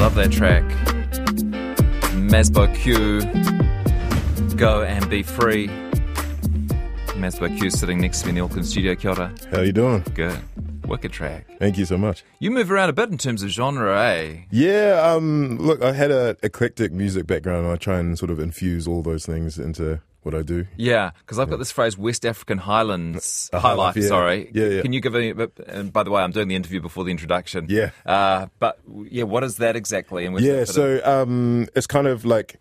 Love that track. Mazbou Q. Go and be free. Mazbou Q sitting next to me in the Auckland studio. Kia ora. How you doing? Good. Wicked track. Thank you so much. You move around a bit in terms of genre, eh? Yeah, um, look, I had an eclectic music background, and I try and sort of infuse all those things into what I do. Yeah, because I've got this phrase West African Highlands, Uh, High Life, yeah. sorry. Yeah, yeah. Can you give me a and by the way, I'm doing the interview before the introduction. Yeah. Uh, but yeah, what is that exactly? And yeah, that fit in? so um, it's kind of like,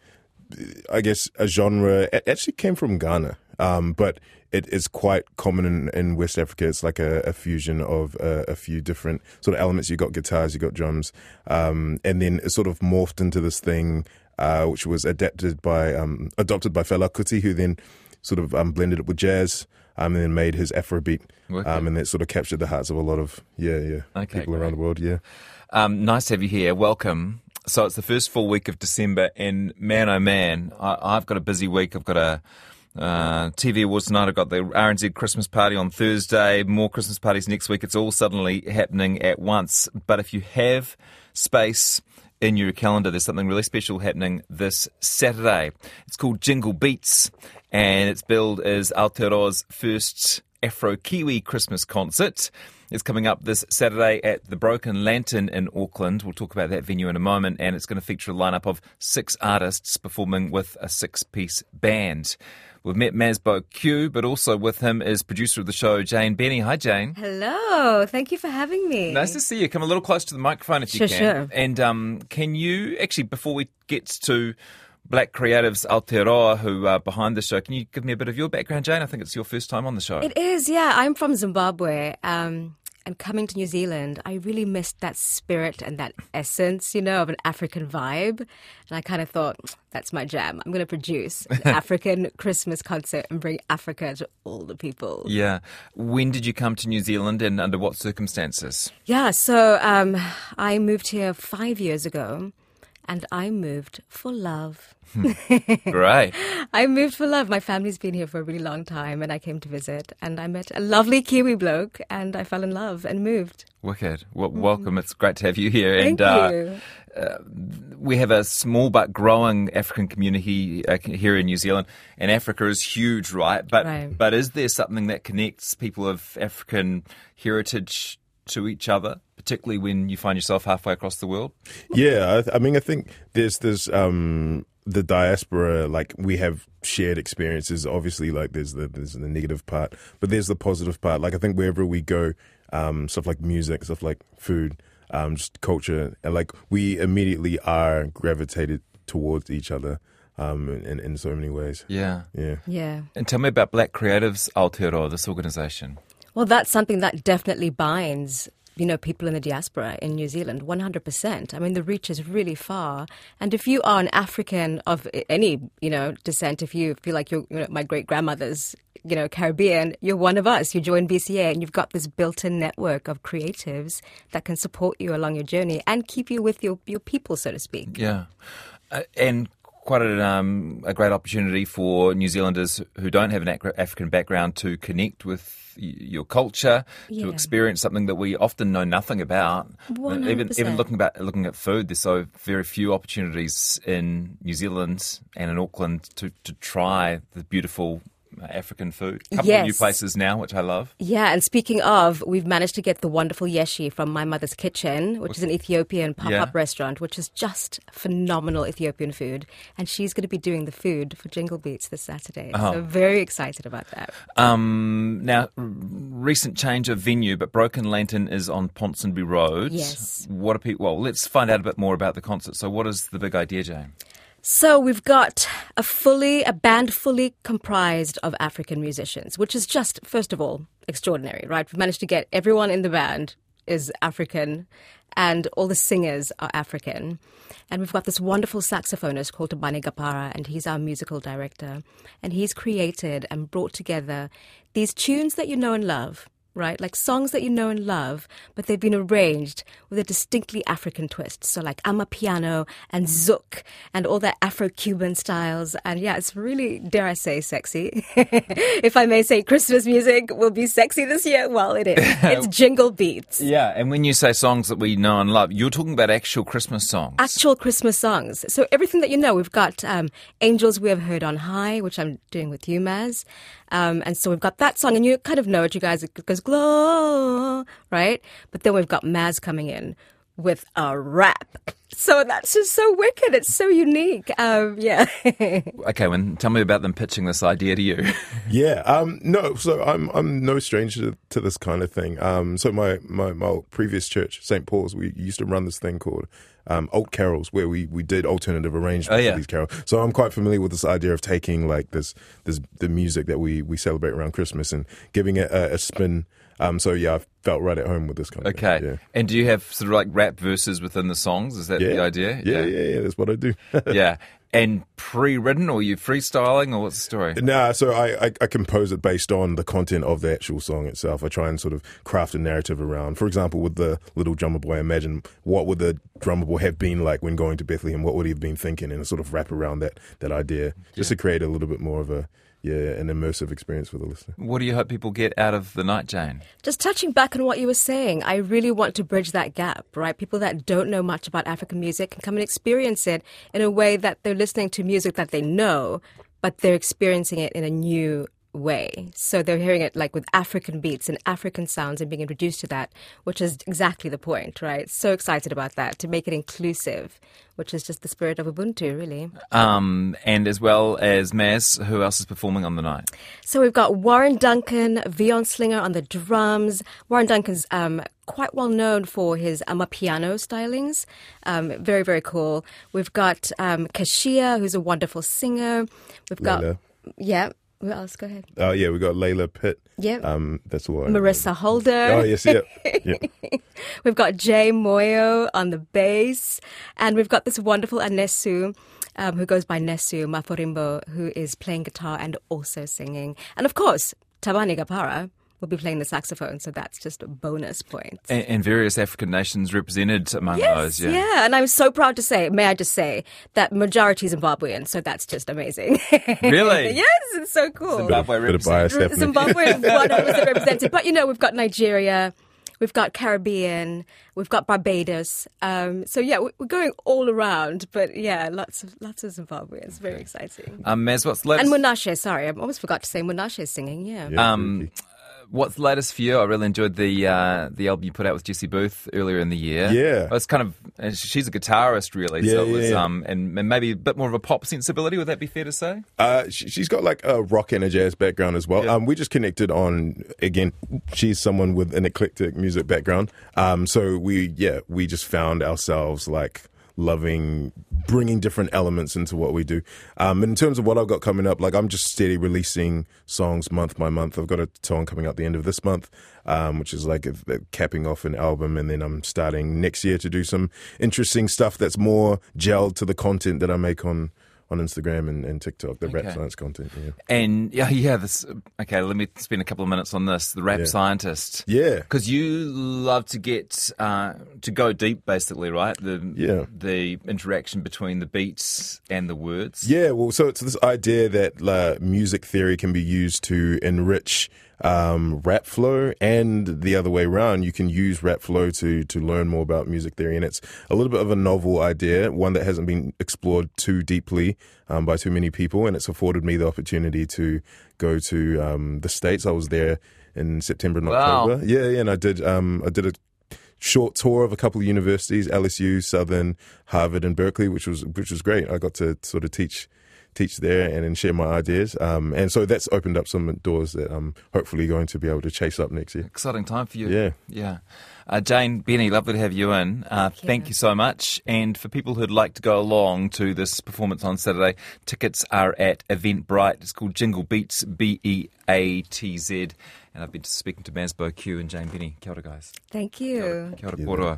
I guess, a genre. It actually came from Ghana, um, but it is quite common in, in West Africa. It's like a, a fusion of uh, a few different sort of elements. You got guitars, you got drums, um, and then it sort of morphed into this thing, uh, which was adapted by, um, adopted by Fela Kuti, who then sort of um, blended it with jazz. Um, and then made his Afrobeat, um, and that sort of captured the hearts of a lot of yeah, yeah Okay, people great. around the world. Yeah, Um, nice to have you here. Welcome. So it's the first full week of December, and man, oh man, I, I've got a busy week. I've got a uh, TV awards tonight. I've got the RNZ Christmas party on Thursday. More Christmas parties next week. It's all suddenly happening at once. But if you have space in your calendar, there's something really special happening this Saturday. It's called Jingle Beatz, and it's billed as Aotearoa's first Afro Kiwi Christmas concert. It's coming up this Saturday at the Broken Lantern in Auckland. We'll talk about that venue in a moment, and it's going to feature a lineup of six artists performing with a six piece band. We've met Mazbou Q, but also with him is producer of the show, Jane Benny. Hi, Jane. Hello, thank you for having me. Nice to see you. Come a little close to the microphone if you Sure, can. sure. And um, can you actually, before we get to Black Creatives Aotearoa, who are behind the show, can you give me a bit of your background, Jane? I think it's your first time on the show. It is, yeah. I'm from Zimbabwe. Um, and coming to New Zealand, I really missed that spirit and that essence, you know, of an African vibe. And I kind of thought, that's my jam. I'm going to produce an African Christmas concert and bring Africa to all the people. yeah. When did you come to New Zealand and under what circumstances? Yeah, so um, I moved here five years ago, and I moved for love. right. I moved for love. My family's been here for a really long time, and I came to visit. And I met a lovely Kiwi bloke, and I fell in love and moved. Wicked. Well, welcome. It's great to have you here. Thank and you. Uh, we have a small but growing African community uh, here in New Zealand, and Africa is huge, right? But Right. but is there something that connects people of African heritage to each other, particularly when you find yourself halfway across the world? Yeah, I, I mean, I think there's there's um the diaspora like we have shared experiences. Obviously, like there's the there's the negative part, but there's the positive part. Like I think wherever we go, um, stuff like music, stuff like food, um, just culture, and like we immediately are gravitated towards each other, um, in in so many ways. Yeah. Yeah. Yeah. And tell me about Black Creatives Aotearoa, this organisation. Well, that's something that definitely binds, you know, people in the diaspora in New Zealand, 100%. I mean, the reach is really far. And if you are an African of any, you know, descent, if you feel like you're, you know, my great grandmother's, you know, Caribbean, you're one of us. You join BCA and you've got this built-in network of creatives that can support you along your journey and keep you with your, your people, so to speak. Yeah. Uh, and quite a, um, a great opportunity for New Zealanders who don't have an African background to connect with your culture, to experience something that we often know nothing about. Uh, Even even looking about looking at food, there's so very few opportunities in New Zealand and in Auckland to, to try the beautiful African food. A couple of new places now, which I love. Yeah, and speaking of, we've managed to get the wonderful yeshi from My Mother's Kitchen, which is an Ethiopian pop up Yeah. restaurant, which is just phenomenal Ethiopian food. And she's going to be doing the food for Jingle Beatz this Saturday. Oh. So, very excited about that. Um, now, r- recent change of venue, but Broken Lantern is on Ponsonby Road. Yes. What are people? Well, let's find out a bit more about the concert. So, what is the big idea, Jane? So we've got a fully a band fully comprised of African musicians, which is just first of all extraordinary, right? We've managed to get everyone in the band is African and all the singers are African. And we've got this wonderful saxophonist called Thabani Gapara, and he's our musical director. And he's created and brought together these tunes that you know and love, right? Like songs that you know and love, but they've been arranged with a distinctly African twist. So like Amapiano and Zouk and all that Afro-Cuban styles. And yeah, it's really, dare I say, sexy. if I may say, Christmas music will be sexy this year. Well, it is. It's jingle beatz. Yeah, and when you say songs that we know and love, you're talking about actual Christmas songs. Actual Christmas songs. So everything that you know, we've got um, Angels We Have Heard on High, which I'm doing with you, Maz. Um, and so we've got that song, and you kind of know it, you guys. Goes glow, right? But then we've got Maz coming in with a rap. So that's just so wicked. It's so unique. Um, yeah. okay, when tell me about them pitching this idea to you. yeah. Um, no. So I'm I'm no stranger to, to this kind of thing. Um, so my, my my previous church, St Paul's, we used to run this thing called um, alt carols where we, we did alternative arrangements oh, yeah. for these carols. So I'm quite familiar with this idea of taking like this this the music that we we celebrate around Christmas and giving it a, a spin. Um, so yeah, I felt right at home with this kind of okay. Yeah. And do you have sort of like rap verses within the songs? Is that yeah. the idea? Yeah, yeah, yeah, yeah, That's what I do. yeah and pre-written, or you freestyling, or what's the story? Nah, so I, I, I, compose it based on the content of the actual song itself. I try and sort of craft a narrative around. For example, with the little drummer boy, imagine what would the drummer boy have been like when going to Bethlehem? What would he have been thinking? And sort of wrap around that that idea, just yeah. to create a little bit more of a yeah, an immersive experience for the listener. What do you hope people get out of the night, Jane? Just touching back on what you were saying, I really want to bridge that gap, right? People that don't know much about African music can come and experience it in a way that they're listening to music that they know, but they're experiencing it in a new way. So they're hearing it like with African beats and African sounds and being introduced to that, which is exactly the point, right? So excited about that to make it inclusive, which is just the spirit of Ubuntu, really. Um, and as well as Maz, who else is performing on the night? So we've got Warren Duncan, Vion Slinger on the drums. Warren Duncan's um, quite well known for his amapiano stylings. Um, very, very cool. We've got um, Kashia, who's a wonderful singer. We've got, Layla. yeah, who else? Go ahead. Oh, uh, yeah, we got Layla Pitt. Yep. Um, that's all. Marissa Holder. Oh, yes, yeah. we've got Jay Moyo on the bass. And we've got this wonderful Anesu. Um, who goes by Nesu Maforimbo, who is playing guitar and also singing. And of course, Thabani Gapara, will be playing the saxophone, so that's just a bonus point. And, and various African nations represented among yes, those, yeah. Yeah, and I'm so proud to say, may I just say, that majority Zimbabwean, so that's just amazing. Really? yes, it's so cool. Zimbabwe represented. Zimbabwe is 100% represented. But you know, we've got Nigeria. We've got Caribbean, we've got Barbados. Um, so yeah, we're going all around. But yeah, lots of lots of Zimbabweans. Very exciting. Um, Maz, what's left? And Munashe. Sorry, I almost forgot to say Munashe is singing. Yeah. yeah um, what's the latest for you? I really enjoyed the uh, the album you put out with Jessie Booth earlier in the year. Yeah, it's kind of she's a guitarist really, yeah, so it was yeah. um and, maybe a bit more of a pop sensibility. Would that be fair to say? Uh, she, has got like a rock and a jazz background as well. Yeah. Um, we just connected on again. She's someone with an eclectic music background. Um, so we yeah we just found ourselves like loving bringing different elements into what we do. Um, in terms of what I've got coming up, like I'm just steady releasing songs month by month. I've got a song coming up the end of this month, um, which is like a, a capping off an album, and then I'm starting next year to do some interesting stuff that's more gelled to the content that I make on on Instagram and, and TikTok, the okay. rap science content. Yeah. And yeah, yeah. This okay. Let me spend a couple of minutes on this. The rap yeah. scientist. Yeah. Because you love to get uh, to go deep, basically, right? The yeah. The interaction between the beats and the words. Yeah. Well, so it's this idea that uh, music theory can be used to enrich um, rap flow and the other way around. You can use rap flow to to learn more about music theory, and it's a little bit of a novel idea, one that hasn't been explored too deeply um, by too many people, and it's afforded me the opportunity to go to um, the states. I was there in September and wow. October. Yeah, yeah, and I did um, I did a short tour of a couple of universities, LSU, Southern, Harvard, and Berkeley, which was which was great. I got to sort of teach teach there and, and share my ideas. Um, and so that's opened up some doors that I'm hopefully going to be able to chase up next year. Exciting time for you. Yeah. Yeah. Uh, Jane, Benny, lovely to have you in. Uh, thank, you. thank, you. so much. And for people who'd like to go along to this performance on Saturday, tickets are at Eventbrite. It's called Jingle Beatz, B E A T Z. And I've been speaking to Maz Q and Jane Benny. Kia ora, guys. Thank you. Kia ora, Kia ora